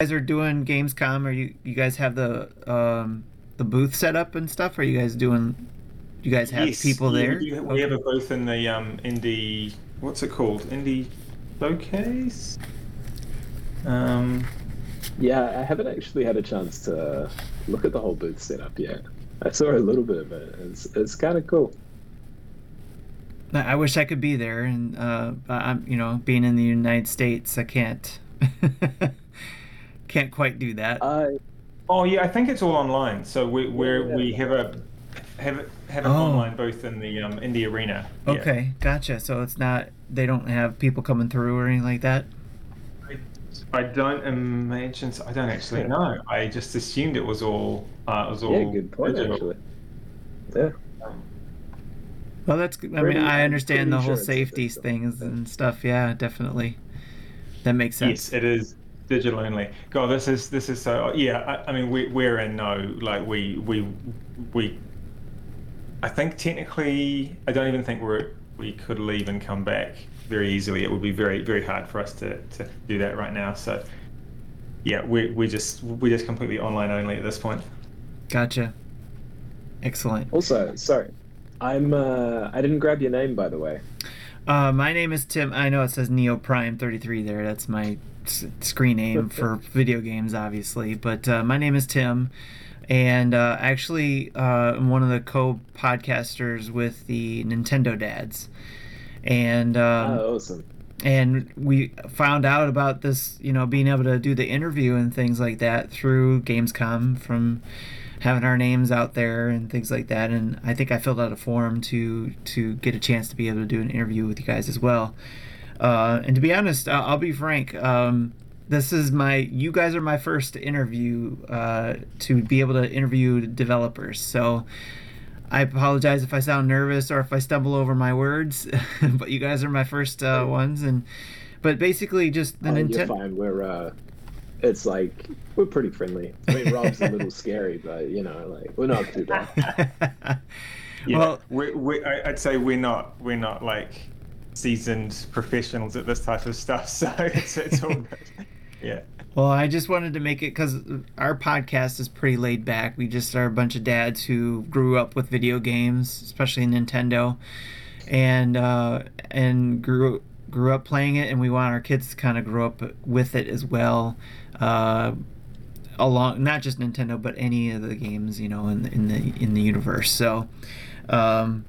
guys are doing Gamescom, or you you guys have the um, the booth set up and stuff? Are you guys doing? You guys have Yes, people yeah, there? We, do- we have a booth in the um indie. What's it called? Indie showcase. Um, Yeah, I haven't actually had a chance to look at the whole booth setup yet. I saw a little bit of it. It's it's kind of cool. I I wish I could be there, and uh, I'm you know being in the United States, I can't can't quite do that. I oh yeah, I think it's all online. So we we're, we have a have it have an Oh. online booth in the um in the arena. Yeah. okay, gotcha. So it's not they don't have people coming through or anything like that. I don't imagine. I don't actually know. I just assumed it was all. Uh, it was all. yeah, good point digital. actually. Yeah, Well, that's good. I Pretty- mean, I I'm understand the whole sure safety things and stuff. Yeah, definitely. That makes sense. Yes, it is digital only. God, this is this is so. Yeah, I, I mean, we we're in no like we we we. I think technically, I don't even think we're we could leave and come back very easily. It would be very very hard for us to to do that right now. So, yeah, we we just we just completely online only at this point. Gotcha. Excellent. Also, sorry, I'm. Uh, I didn't grab your name by the way. Uh, my name is Tim. I know it says Neo Prime 33 there. That's my s- screen name for video games, obviously. But uh, my name is Tim. And uh, actually, uh, I'm one of the co podcasters with the Nintendo Dads. And um, oh, awesome. and we found out about this you know being able to do the interview and things like that through gamescom from having our names out there and things like that and i think i filled out a form to to get a chance to be able to do an interview with you guys as well uh, and to be honest i'll, I'll be frank um, this is my you guys are my first interview uh, to be able to interview developers so I apologize if I sound nervous or if I stumble over my words, but you guys are my first uh, ones, and but basically just the Oh, you're Nintendo. fine. We're. Uh, it's like we're pretty friendly. I mean, Rob's a little scary, but you know, like we're not too bad. Yeah, Well, we we I, I'd say we're not we're not like seasoned professionals at this type of stuff. So it's it's all good. Yeah. well, I just wanted to make it because our podcast is pretty laid back. We just are a bunch of dads who grew up with video games, especially Nintendo, and uh, and grew grew up playing it, and we want our kids to kind of grow up with it as well. Uh, along not just Nintendo but any of the games you know in in the in the universe. So um,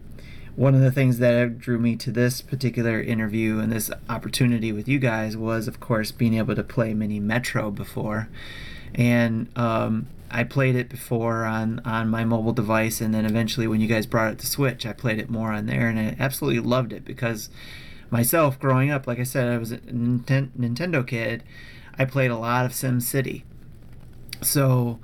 one of the things that drew me to this particular interview and this opportunity with you guys was of course being able to play mini Metro before, and um, I played it before on on my mobile device, and then eventually when you guys brought it to Switch, I played it more on there, and I absolutely loved it because myself growing up, like I said, I was a Nintendo kid. I played a lot of SimCity. So,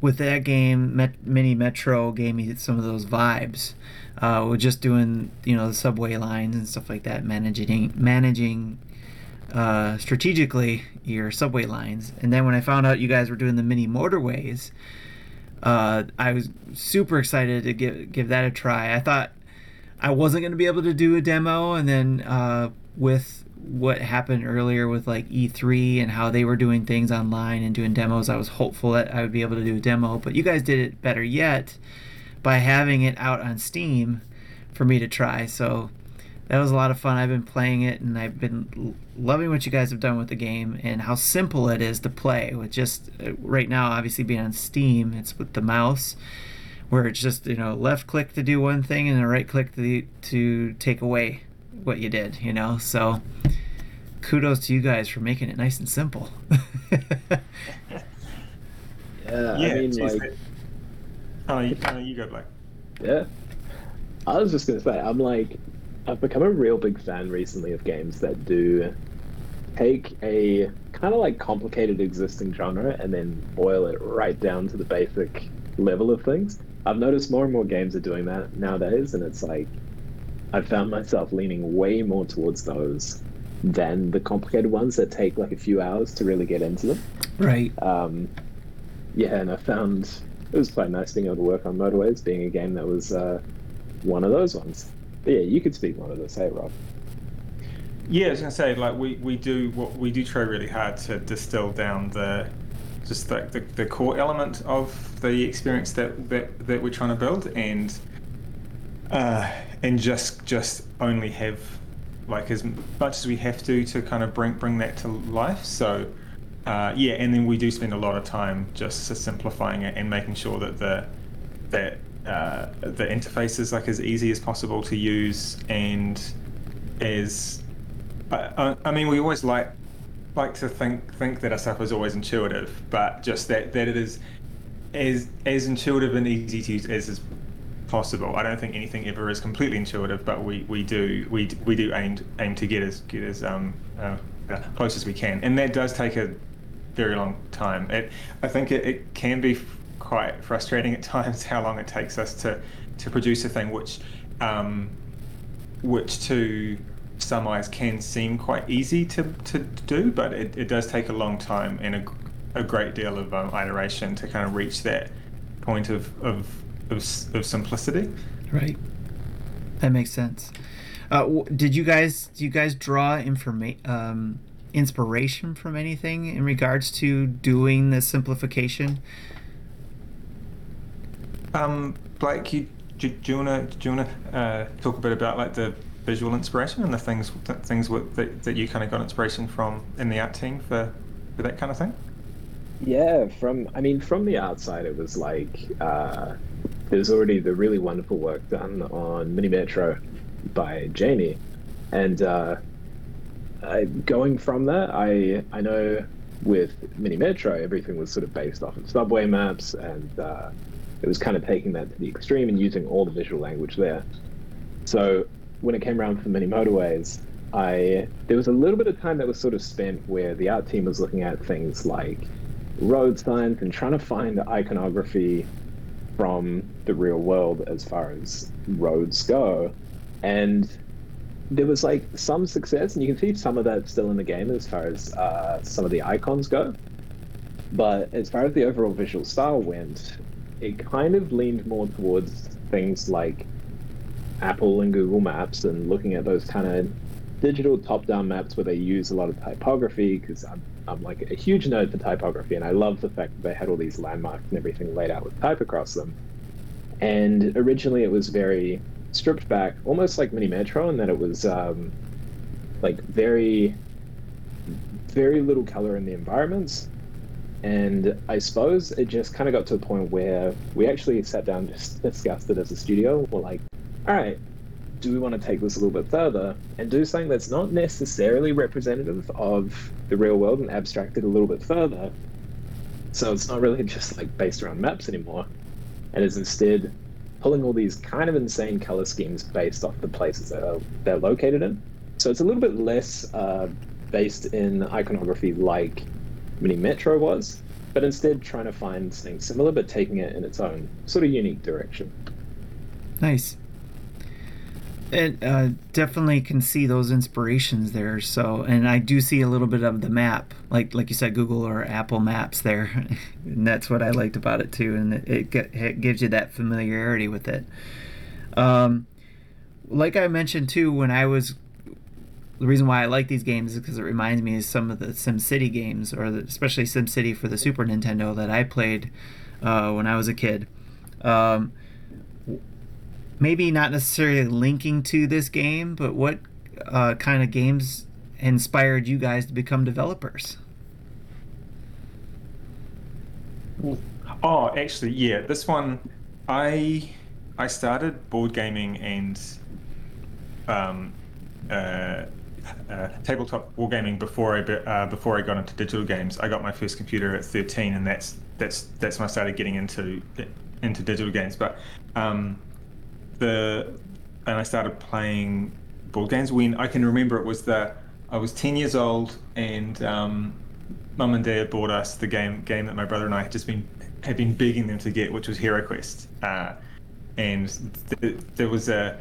with that game, Met- Mini Metro gave me some of those vibes. Uh, with just doing, you know, the subway lines and stuff like that, managing managing uh, strategically your subway lines. And then when I found out you guys were doing the mini motorways, uh, I was super excited to give give that a try. I thought I wasn't going to be able to do a demo, and then uh, with what happened earlier with like E3 and how they were doing things online and doing demos, I was hopeful that I would be able to do a demo. But you guys did it better yet by having it out on Steam for me to try. So that was a lot of fun. I've been playing it and I've been loving what you guys have done with the game and how simple it is to play with just uh, right now obviously being on Steam, it's with the mouse where it's just, you know, left click to do one thing and a right click to to take away what you did, you know. So kudos to you guys for making it nice and simple. Yeah, yeah. I mean, like, that- Oh, you, oh, you go, Blake. yeah. I was just gonna say, I'm like, I've become a real big fan recently of games that do take a kind of like complicated existing genre and then boil it right down to the basic level of things. I've noticed more and more games are doing that nowadays, and it's like I've found myself leaning way more towards those than the complicated ones that take like a few hours to really get into them. right. Um, yeah, and I found it was quite nice being able to work on Motorways, being a game that was uh, one of those ones. But yeah, you could speak one of those, hey Rob. Yeah, I was gonna say like we, we do what we do try really hard to distill down the just the, the, the core element of the experience that, that, that we're trying to build and uh, and just just only have like as much as we have to to kind of bring bring that to life. So uh, yeah, and then we do spend a lot of time just simplifying it and making sure that the that uh, the interface is like as easy as possible to use and as I, I mean we always like like to think think that our stuff is always intuitive, but just that that it is as as intuitive and easy to use as is possible. I don't think anything ever is completely intuitive, but we, we do we we do aim aim to get as get as um uh, close as we can, and that does take a very long time. It I think it, it can be quite frustrating at times how long it takes us to to produce a thing which um, which to some eyes can seem quite easy to, to do, but it, it does take a long time and a, a great deal of um, iteration to kind of reach that point of, of, of, of simplicity. Right. That makes sense. Uh, did you guys do you guys draw informa- um, inspiration from anything in regards to doing the simplification? Um, Blake, you, do, do you wanna do you wanna uh, talk a bit about like the visual inspiration and the things things that, that you kind of got inspiration from in the art team for, for that kind of thing? Yeah, from I mean, from the outside, it was like uh, there's already the really wonderful work done on Mini Metro by Jamie, and uh, I, going from that, I I know with Mini Metro, everything was sort of based off of subway maps, and uh, it was kind of taking that to the extreme and using all the visual language there. So when it came around for mini motorways, I there was a little bit of time that was sort of spent where the art team was looking at things like road signs and trying to find iconography from the real world as far as roads go. And there was like some success, and you can see some of that still in the game as far as uh, some of the icons go. But as far as the overall visual style went, it kind of leaned more towards things like Apple and Google Maps and looking at those kind of digital top-down maps where they use a lot of typography because I'm, I'm like a huge nerd for typography and I love the fact that they had all these landmarks and everything laid out with type across them. And originally it was very stripped back, almost like Mini Metro, and that it was um, like very, very little color in the environments. And I suppose it just kind of got to a point where we actually sat down and discussed it as a studio. We're like, all right, do we want to take this a little bit further and do something that's not necessarily representative of the real world and abstract it a little bit further? So it's not really just like based around maps anymore, and is instead pulling all these kind of insane color schemes based off the places that are, they're located in. So it's a little bit less uh, based in iconography like Mini Metro was, but instead trying to find something similar but taking it in its own sort of unique direction. Nice it uh, definitely can see those inspirations there. So, and I do see a little bit of the map, like like you said, Google or Apple Maps there, and that's what I liked about it too. And it, it, it gives you that familiarity with it. Um, like I mentioned too, when I was the reason why I like these games is because it reminds me of some of the SimCity games, or the, especially SimCity for the Super Nintendo that I played uh, when I was a kid. Um, maybe not necessarily linking to this game, but what uh, kind of games inspired you guys to become developers? Oh, actually, yeah. This one, I I started board gaming and um, uh, uh, tabletop wargaming before I uh, before I got into digital games. I got my first computer at 13, and that's that's that's when I started getting into into digital games. But um, the and I started playing board games. When I can remember it was that I was 10 years old and um, mum and dad bought us the game game that my brother and I had just been had been begging them to get, which was HeroQuest, uh, and th- there was a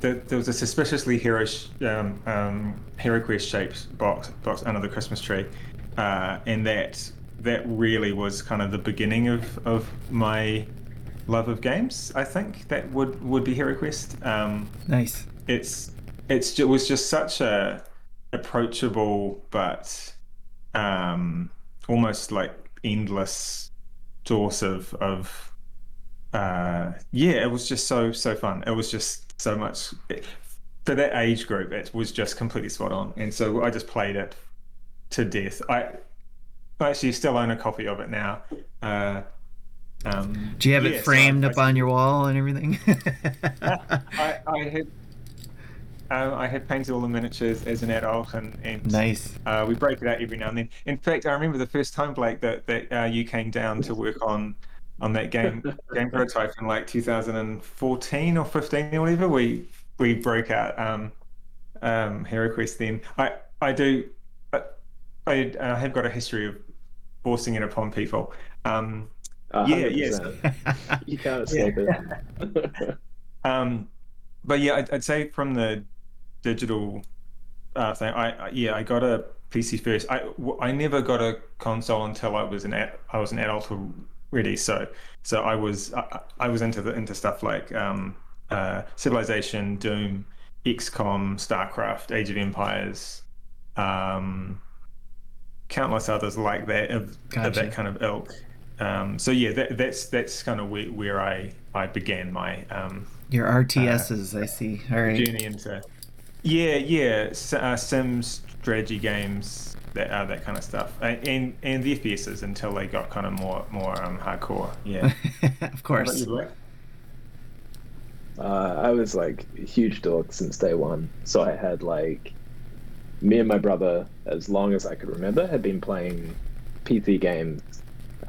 there was a suspiciously hero um, um, HeroQuest shaped box box under the Christmas tree, uh, and that that really was kind of the beginning of of my love of games. I think that would would be HeroQuest. Um, nice. It's it's it was just such a approachable but um, almost like endless source of of uh, yeah, it was just so so fun. It was just so much for that age group. It was just completely spot on, and so I just played it to death. I, I actually still own a copy of it now. Uh, um, Do you have it framed so up on your wall and everything? I, I had um, I had painted all the miniatures as an adult, and, and nice. uh, we break it out every now and then. In fact, I remember the first time, Blake, that that uh, you came down to work on on that game game prototype in like 2014 or 15 or whatever. We we broke out um, um, HeroQuest then. I I do. I, I uh, have got a history of forcing it upon people. Um, Yeah, yes. 100%. You can't escape it. Um, but yeah, I'd, I'd say from the digital uh, thing, I, I yeah, I got a PC first. I, I never got a console until I was an ad, I was an adult already. So so I was I, I was into the into stuff like um, uh, Civilization, Doom, XCOM, StarCraft, Age of Empires, um, countless others like that of, of that kind of ilk. Um, so yeah, that, that's that's kind of where, where I I began my um, Your RTSs, I see. All right. journey into yeah yeah S- uh, sims strategy games that uh, that kind of stuff and, and and the fps's until they got kind of more more um, hardcore yeah of course. Uh, I was like a huge dork since day one. So I had like me and my brother, as long as I could remember, had been playing PC games.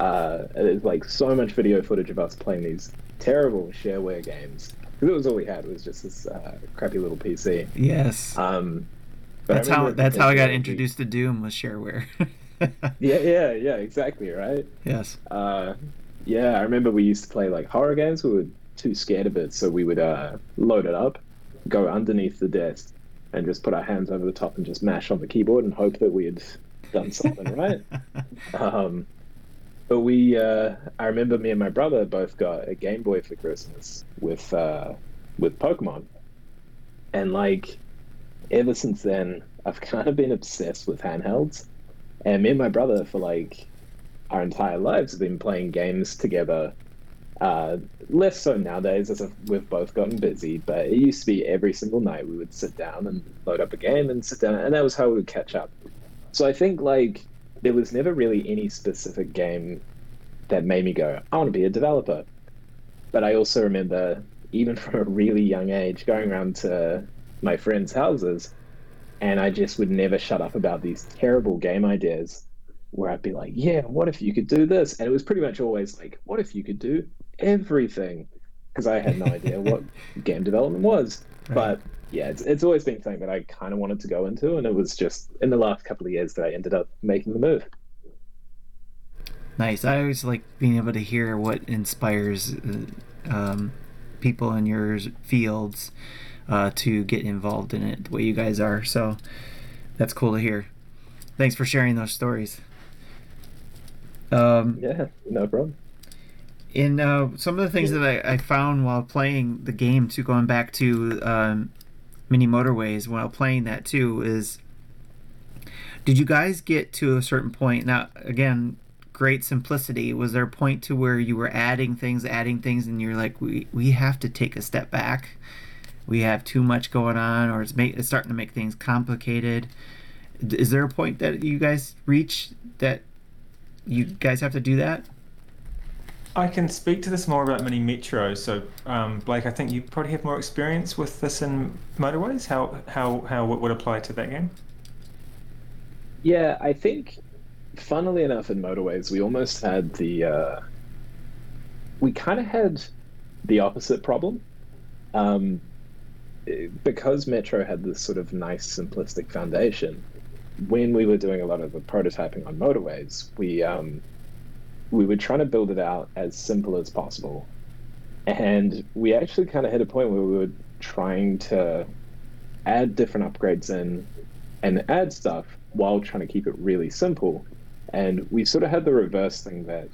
Uh, there's like so much video footage of us playing these terrible shareware games. Because it was all we had was just this uh, crappy little PC. Yes. Um, that's how that's how I got introduced to Doom was shareware. Yeah, yeah, yeah, exactly, right? yes. Uh, yeah, I remember we used to play like horror games. We were too scared of it, so we would uh, load it up, go underneath the desk, and just put our hands over the top and just mash on the keyboard and hope that we had done something right. Um, but we, uh, I remember me and my brother both got a Game Boy for Christmas with uh, with Pokemon, and like ever since then, I've kind of been obsessed with handhelds. And me and my brother, for like our entire lives, have been playing games together. Uh, less so nowadays, as we've both gotten busy. But it used to be every single night we would sit down and load up a game and sit down, and that was how we would catch up. So I think like there was never really any specific game that made me go, I want to be a developer. But I also remember, even from a really young age, going around to my friends' houses, and I just would never shut up about these terrible game ideas where I'd be like, yeah, what if you could do this? And it was pretty much always like, what if you could do everything? Because I had no idea what game development was. Right. But yeah, it's, it's always been something that I kind of wanted to go into. And it was just in the last couple of years that I ended up making the move. Nice. I always like being able to hear what inspires uh, um, people in your fields uh, to get involved in it the way you guys are. So that's cool to hear. Thanks for sharing those stories. Um, Yeah, no problem. In uh, some of the things that I, I found while playing the game too going back to um, mini motorways while playing that too is did you guys get to a certain point? Now again great simplicity. Was there a point to where you were adding things adding things and you're like we, we have to take a step back. We have too much going on or it's, make, it's starting to make things complicated. Is there a point that you guys reach that you guys have to do that I can speak to this more about Mini Metro. So, um, Blake, I think you probably have more experience with this in motorways. How how how it would apply to that game? Yeah, I think, funnily enough, in motorways, we almost had the. Uh, we kind of had the opposite problem. Um, because Metro had this sort of nice, simplistic foundation, when we were doing a lot of the prototyping on motorways, we. Um, we were trying to build it out as simple as possible. And we actually kind of hit a point where we were trying to add different upgrades in and add stuff while trying to keep it really simple. And we sort of had the reverse thing that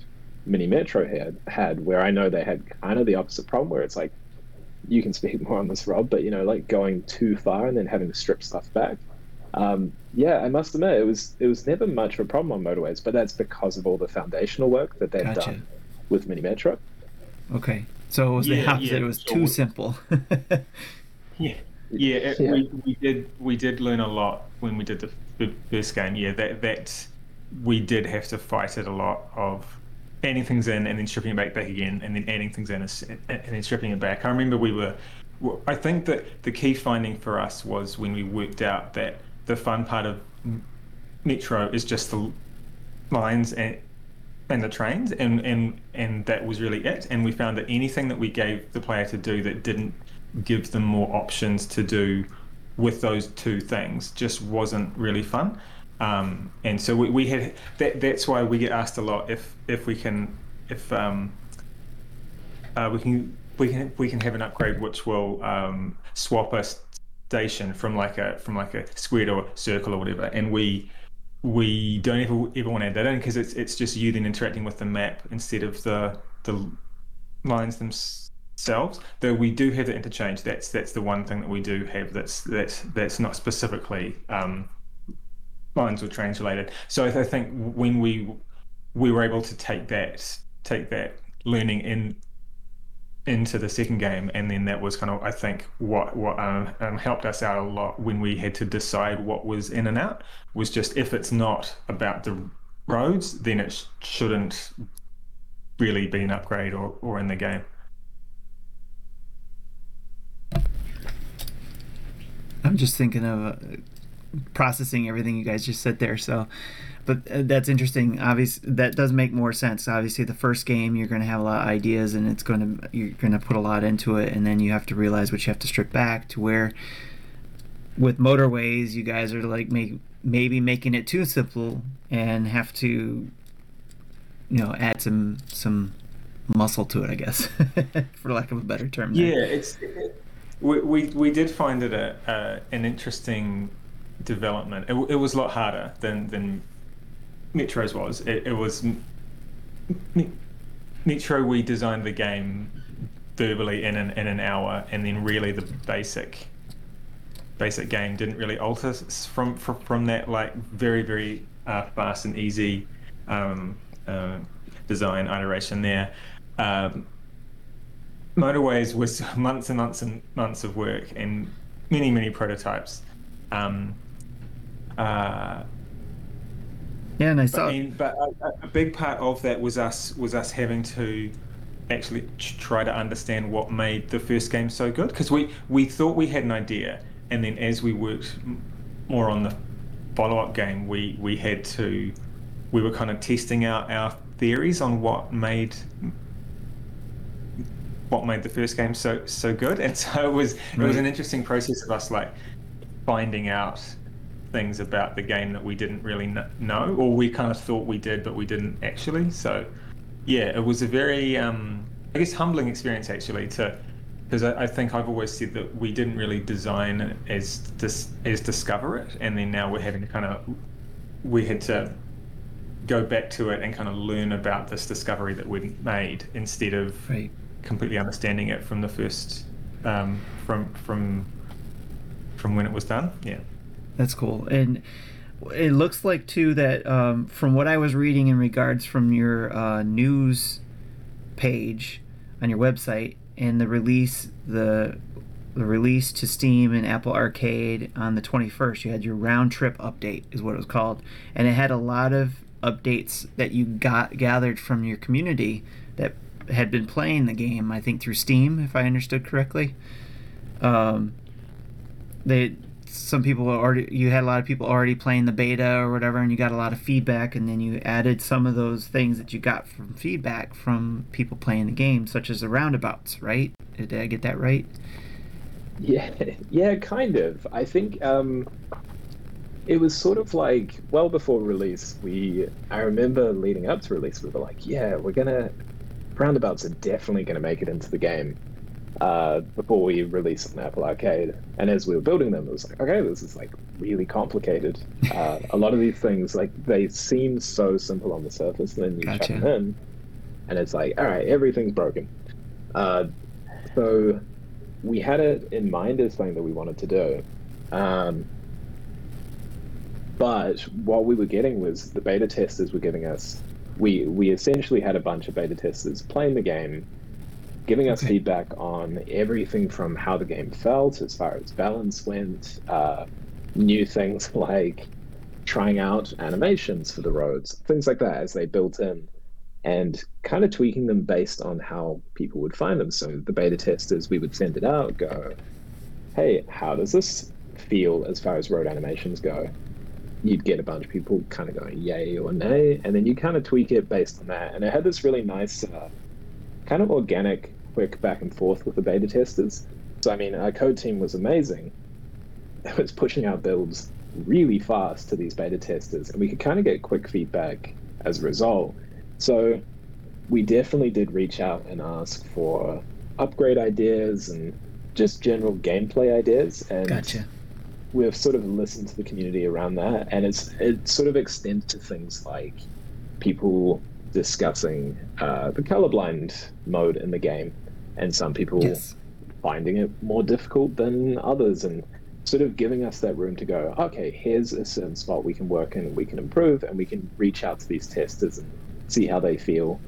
Mini Metro had, had where I know they had kind of the opposite problem where it's like, you can speak more on this, Rob, but you know, like going too far and then having to strip stuff back. Um, yeah, I must admit it was it was never much of a problem on motorways, but that's because of all the foundational work that they've Gotcha. done with Mini Metro. Okay. So it was the opposite. yeah, it was so too we- simple. Yeah, yeah, it, Yeah. We, we did we did learn a lot when we did the first game. Yeah, that that we did have to fight it a lot of adding things in and then stripping it back back again and then adding things in and and then stripping it back. I remember we were. I think that the key finding for us was when we worked out that the fun part of Metro is just the lines and and the trains and and and that was really it. And we found that anything that we gave the player to do that didn't give them more options to do with those two things just wasn't really fun. Um, and so we, we had that that's why we get asked a lot if if we can if um, uh, we can we can we can have an upgrade which will um, swap a station from like a from like a square or circle or whatever and we we don't ever ever want to add that in because it's it's just you then interacting with the map instead of the the lines themselves. Though we do have the interchange. That's that's the one thing that we do have. That's that's that's not specifically um, lines or trains related. So I think when we we were able to take that take that learning in into the second game, and then that was kind of I think what what um, um, helped us out a lot when we had to decide what was in and out was just if it's not about the roads, then it sh- shouldn't really be an upgrade or, or in the game. I'm just thinking of uh, processing everything you guys just said there. So, but uh, that's interesting. Obviously, that does make more sense. Obviously, the first game you're going to have a lot of ideas, and it's going to you're going to put a lot into it, and then you have to realize what you have to strip back to where. With motorways, you guys are like make, maybe making it too simple and have to, you know, add some some muscle to it, I guess, for lack of a better term. there. Yeah, it's it, we, we we did find it a, a an interesting development. It, it was a lot harder than than Metro's was. It, it was Metro. We designed the game verbally in an in an hour, and then really the basic basic game didn't really alter from from, from that like very very uh, fast and easy um, uh, design iteration there. Um, Motorways was months and months and months of work and many many prototypes. Um, uh, Yeah, and I saw. I mean, but a, a big part of that was us was us having to actually try to understand what made the first game so good. Because we we thought we had an idea and then as we worked more on the follow-up game we we had to we were kind of testing out our theories on what made what made the first game so so good. And so it was it was an interesting process of us like finding out things about the game that we didn't really kn- know or we kind of thought we did but we didn't actually so yeah it was a very um i guess humbling experience actually to because I, I think i've always said that we didn't really design it as dis, as discover it and then now we're having to kind of we had to go back to it and kind of learn about this discovery that we'd made instead of Right. completely understanding it from the first um, from from from when it was done. Yeah. That's cool. And it looks like too that um, from what I was reading in regards from your uh, news page on your website and the release the the release to Steam and Apple Arcade on the 21st, you had your round trip update is what it was called, and it had a lot of updates that you got gathered from your community that had been playing the game. I think through Steam, if I understood correctly. Um, they some people already you had a lot of people already playing the beta or whatever and you got a lot of feedback and then you added some of those things that you got from feedback from people playing the game such as the roundabouts right did i get that right Yeah, yeah, kind of. I think um, it was sort of like well before release. We I remember leading up to release, we were like, yeah, we're gonna roundabouts are definitely gonna make it into the game uh, before we release it on Apple Arcade. And as we were building them, it was like, okay, this is like really complicated. Uh, a lot of these things like they seem so simple on the surface, and then you chuck Gotcha. them in, and it's like, all right, everything's broken. Uh, so we had it in mind as something that we wanted to do. Um, but what we were getting was the beta testers were giving us we we essentially had a bunch of beta testers playing the game giving us Okay. feedback on everything from how the game felt as far as balance went uh, new things like trying out animations for the roads things like that as they built in and kind of tweaking them based on how people would find them so the beta testers we would send it out go hey how does this feel as far as road animations go you'd get a bunch of people kind of going yay or nay, and then you kind of tweak it based on that. And it had this really nice, uh, kind of organic, quick back and forth with the beta testers. So I mean, our code team was amazing. It was pushing our builds really fast to these beta testers, and we could kind of get quick feedback as a result. So we definitely did reach out and ask for upgrade ideas and just general gameplay ideas. And Gotcha. we've sort of listened to the community around that, and it's it sort of extends to things like people discussing uh, the colorblind mode in the game, and some people Yes. finding it more difficult than others, and sort of giving us that room to go. Okay, here's a certain spot we can work in, we can improve, and we can reach out to these testers and see how they feel.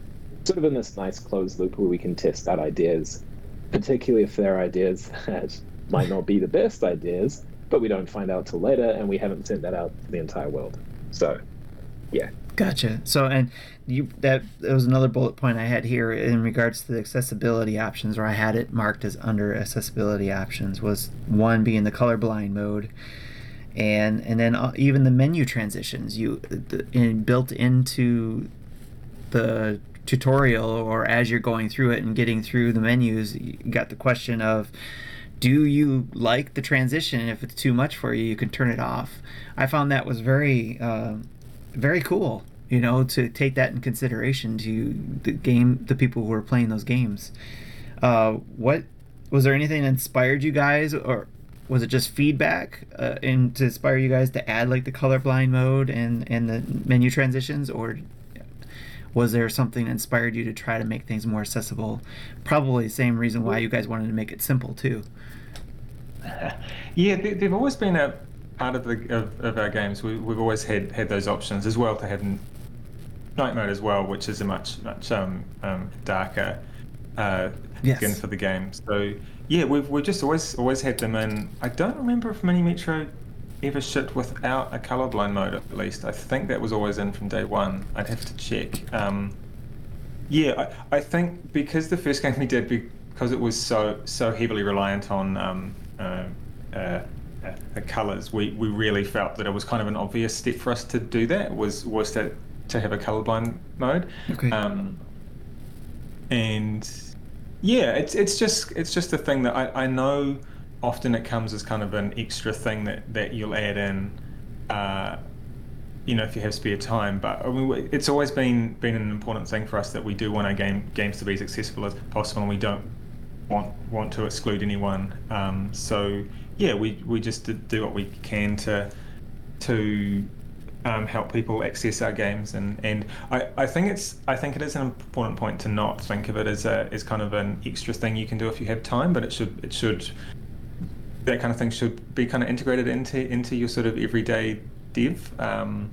Sort of in this nice closed loop where we can test out ideas, particularly if they're ideas that might not be the best ideas, but we don't find out till later, and we haven't sent that out to the entire world. So, yeah, Gotcha. So, and you that that was another bullet point I had here in regards to the accessibility options, where I had it marked as under accessibility options. Was one being the colorblind mode, and and then uh, even the menu transitions you the, in, built into the tutorial or as you're going through it and getting through the menus, you got the question of do you like the transition? If it's too much for you, you can turn it off. I found that was very, uh, very cool. You know, to take that in consideration to the game, the people who are playing those games. Uh, what was there anything that inspired you guys, or was it just feedback uh, and to inspire you guys to add like the colorblind mode and and the menu transitions, or was there something that inspired you to try to make things more accessible? Probably the same reason why you guys wanted to make it simple too. yeah, they, they've always been a part of the of, of our games. We, we've always had had those options as well to have night mode as well, which is a much much um, um, darker uh, Yes. skin for the game. So yeah, we've we've just always always had them in. I don't remember if Mini Metro ever shipped without a colorblind mode. At least I think that was always in from day one. I'd have to check. Um, yeah, I, I think because the first game we did, because it was so so heavily reliant on um, uh, uh, uh, the colors, we, we really felt that it was kind of an obvious step for us to do that. Was was to to have a colorblind mode. Okay. Um, and yeah, it's it's just it's just a thing that I, I know often it comes as kind of an extra thing that, that you'll add in, uh, you know, if you have spare time. But I mean, it's always been been an important thing for us that we do want our game games to be as accessible as possible, and we don't want want to exclude anyone. Um, so yeah, we we just do- do what we can to to um, help people access our games and, and I, I think it's I think it is an important point to not think of it as a as kind of an extra thing you can do if you have time, but it should it should that kind of thing should be kind of integrated into into your sort of everyday dev. Um,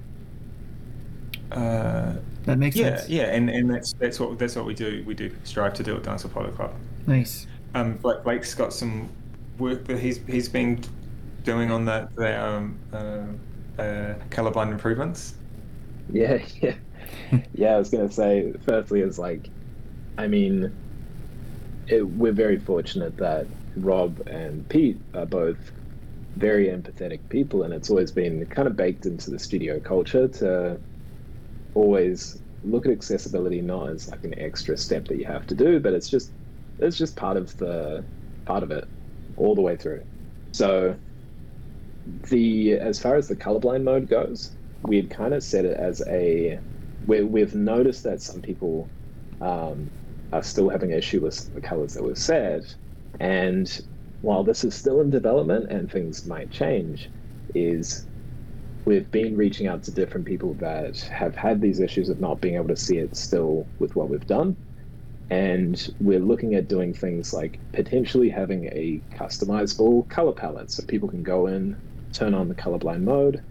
uh, that makes yeah, sense. yeah, yeah, and, and that's that's what that's what we do. We do strive to do at Dinosaur Polo Club. Nice. Um, Blake, Blake's got some work that he's he's been doing on the the um, uh, uh, colorblind improvements. Yeah, yeah, yeah. I was gonna say, firstly, is like, I mean, it, we're very fortunate that Rob and Pete are both very empathetic people, and it's always been kind of baked into the studio culture to always look at accessibility not as like an extra step that you have to do, but it's just it's just part of the part of it all the way through. So the as far as the colorblind mode goes, we had kind of set it as a we, we've noticed that some people um, are still having an issue with the colors that were set. And while this is still in development and things might change is we've been reaching out to different people that have had these issues of not being able to see it still with what we've done. And we're looking at doing things like potentially having a customizable color palette. So people can go in turn on the colorblind mode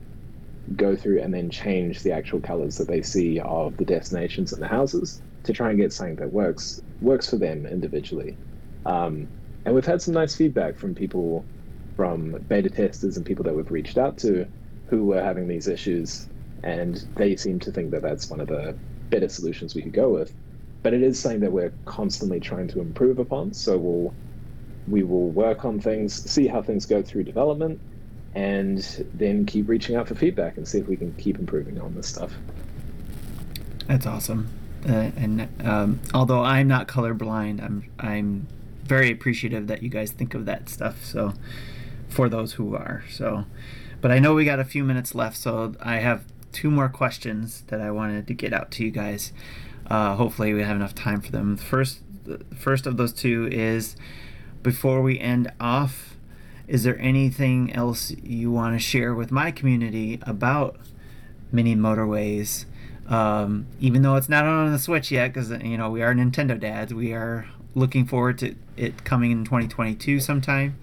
go through and then change the actual colors that they see of the destinations and the houses to try and get something that works works for them individually. Um, and we've had some nice feedback from people, from beta testers and people that we've reached out to, who were having these issues, and they seem to think that that's one of the better solutions we could go with. But it is something that we're constantly trying to improve upon. So we'll we will work on things, see how things go through development, and then keep reaching out for feedback and see if we can keep improving on this stuff. That's awesome. Uh, and um, although I'm not colorblind, I'm I'm very appreciative that you guys think of that stuff. So for those who are so, but I know we got a few minutes left, so I have two more questions that I wanted to get out to you guys. Uh, hopefully, we have enough time for them. The first, the first of those two is before we end off. Is there anything else you want to share with my community about mini motorways? Um, even though it's not on the Switch yet, because you know we are Nintendo dads, we are looking forward to it coming in 2022 sometime.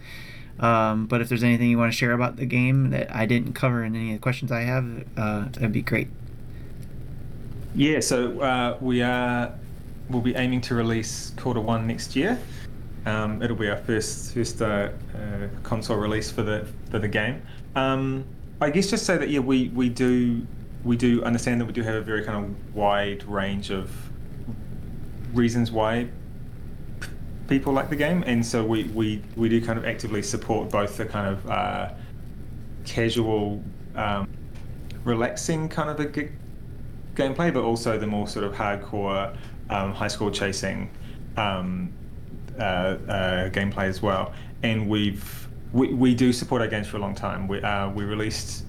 Um, but if there's anything you want to share about the game that I didn't cover in any of the questions I have, uh, that'd be great. Yeah, so uh, we are we'll be aiming to release quarter one next year. Um, it'll be our first first uh, uh, console release for the for the game. Um, I guess just say that yeah, we we do we do understand that we do have a very kind of wide range of reasons why people like the game, and so we, we, we do kind of actively support both the kind of uh, casual, um, relaxing kind of a g- gameplay, but also the more sort of hardcore um, high score chasing um, gameplay as well. And we've we, we do support our games for a long time. We uh, we released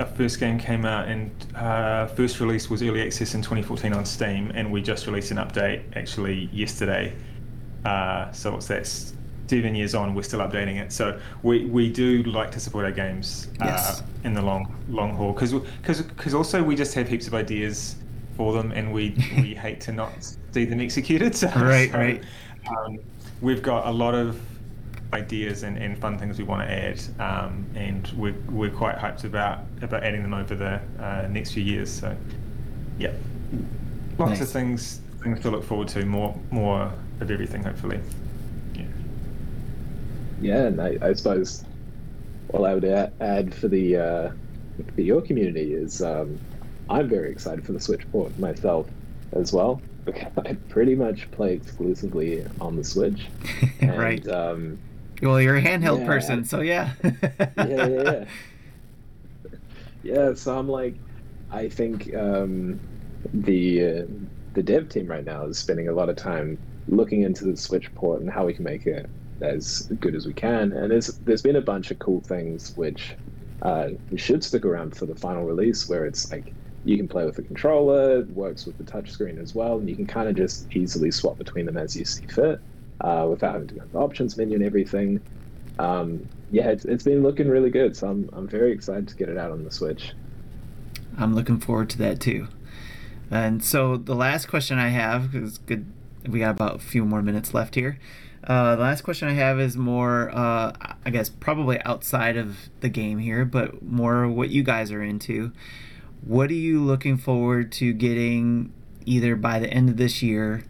our first game came out and uh, first release was early access in 2014 on Steam, and we just released an update actually yesterday. Uh, so what's that? Seven years on, we're still updating it. So we, we do like to support our games uh, yes. in the long long haul because because also we just have heaps of ideas for them, and we we hate to not see them executed. So, right, so, right. Um, we've got a lot of ideas and, and fun things we want to add, um, and we're, we're quite hyped about about adding them over the uh, next few years. So, yeah, lots nice. of things things to look forward to. More more of everything, hopefully. Yeah. Yeah, and I, I suppose what I would add for the uh, for your community is um, I'm very excited for the Switch port myself as well because I pretty much play exclusively on the Switch. And, right. Um, well, you're a handheld yeah. person, so yeah. yeah, yeah, yeah. Yeah, so I'm like, I think um, the uh, the dev team right now is spending a lot of time looking into the Switch port and how we can make it as good as we can. And there's there's been a bunch of cool things which uh, should stick around for the final release, where it's like you can play with the controller, works with the touchscreen as well, and you can kind of just easily swap between them as you see fit uh, without having to go to the options menu and everything. Um, yeah, it's, it's been looking really good, so I'm, I'm very excited to get it out on the Switch. I'm looking forward to that too. And so the last question I have is good. We got about a few more minutes left here. Uh, the last question I have is more, uh, I guess, probably outside of the game here, but more what you guys are into. What are you looking forward to getting either by the end of this year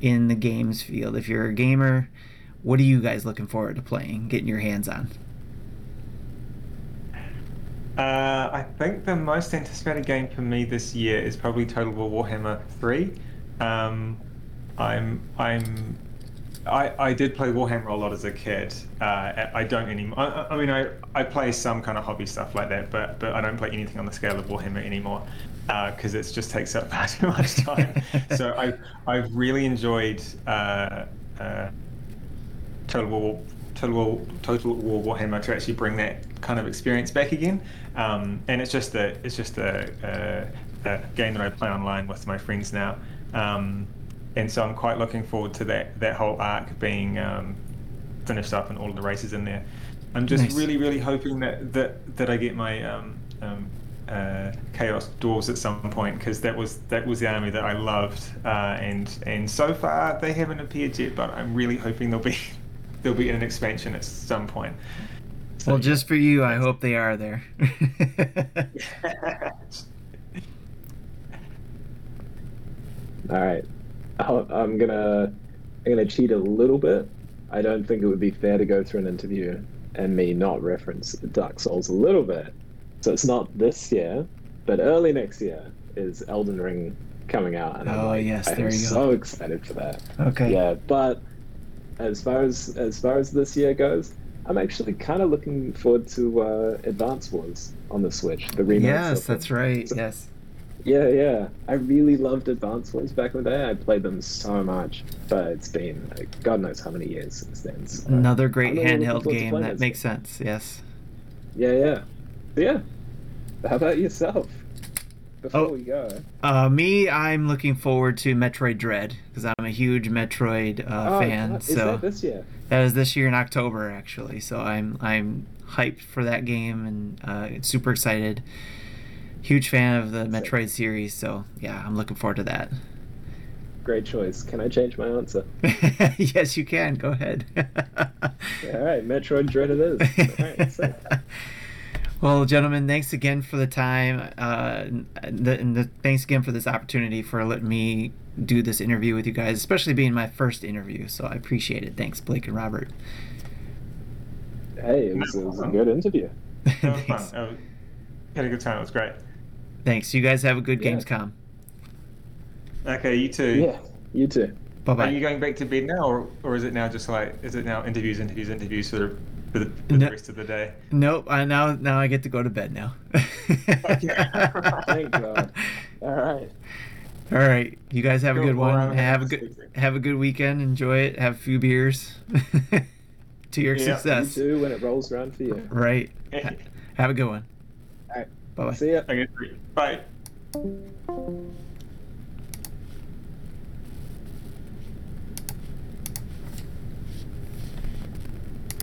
in the games field. If you're a gamer, what are you guys looking forward to playing, getting your hands on? Uh, I think the most anticipated game for me this year is probably Total War Warhammer 3. Um, I'm I'm I, I did play Warhammer a lot as a kid. Uh, I don't anymore. I, I, mean, I, I play some kind of hobby stuff like that, but but I don't play anything on the scale of Warhammer anymore because uh, it just takes up far too much time. so I I've really enjoyed uh, uh, Total War Total War Total War Warhammer to actually bring that kind of experience back again. Um, and it's just a it's just a, a, a, game that I play online with my friends now. Um, and so I'm quite looking forward to that that whole arc being um, finished up and all of the races in there. I'm just nice. really really hoping that that that I get my um, um, uh, Chaos Dwarves at some point because that was that was the army that I loved, uh, and and so far they haven't appeared yet, but I'm really hoping they'll be there'll be in an expansion at some point. well, just for you, I hope they are there. All right, I'll, I'm gonna I'm gonna cheat a little bit. I don't think it would be fair to go through an interview and me not reference Dark Souls a little bit. So it's not this year, but early next year is Elden Ring coming out, and I'm Oh, like, yes, I'm there you go. so excited for that. okay. Yeah, but as far as as far as this year goes, I'm actually kind of looking forward to uh, Advance Wars on the Switch. The remake. Yes, that's right. Yes. Yeah, yeah. I really loved Advance Wars back in the day. I played them so much, but it's been like, God knows how many years since then. So, Another great I'm really looking handheld game. That makes sense. Yes. Yeah, yeah, yeah. How about yourself? Before Oh. we go. Uh, me, I'm looking forward to Metroid Dread because I'm a huge Metroid uh, Oh, fan. Is so that this year? that is this year in October, actually. So I'm I'm hyped for that game and uh, super excited. Huge fan of the Sick. Metroid series. So yeah, I'm looking forward to that. Great choice. Can I change my answer? yes, you can. Go ahead. All right, Metroid Dread it is. All right, sick. well, gentlemen, thanks again for the time. Uh, and, the, and the, thanks again for this opportunity for letting me do this interview with you guys, especially being my first interview. So I appreciate it. Thanks, Blake and Robert. Hey, it was, it was a good interview. That was fun. thanks. That was- had a good time. It was great. Thanks. You guys have a good Yeah. Gamescom. Okay, you too. Yeah, you too. Bye bye. Are you going back to bed now, or, or is it now just like is it now interviews, interviews, interviews for the, for the, for No. the rest of the day? Nope. I now now I get to go to bed now. Thank God. All right. All right. You guys have a good one. I'm Have a good have a good weekend. Enjoy it. Have a few beers. to your Yeah, you You success. too when it rolls around for you. Right. Have a good one. All right. Bye bye. See ya. bye.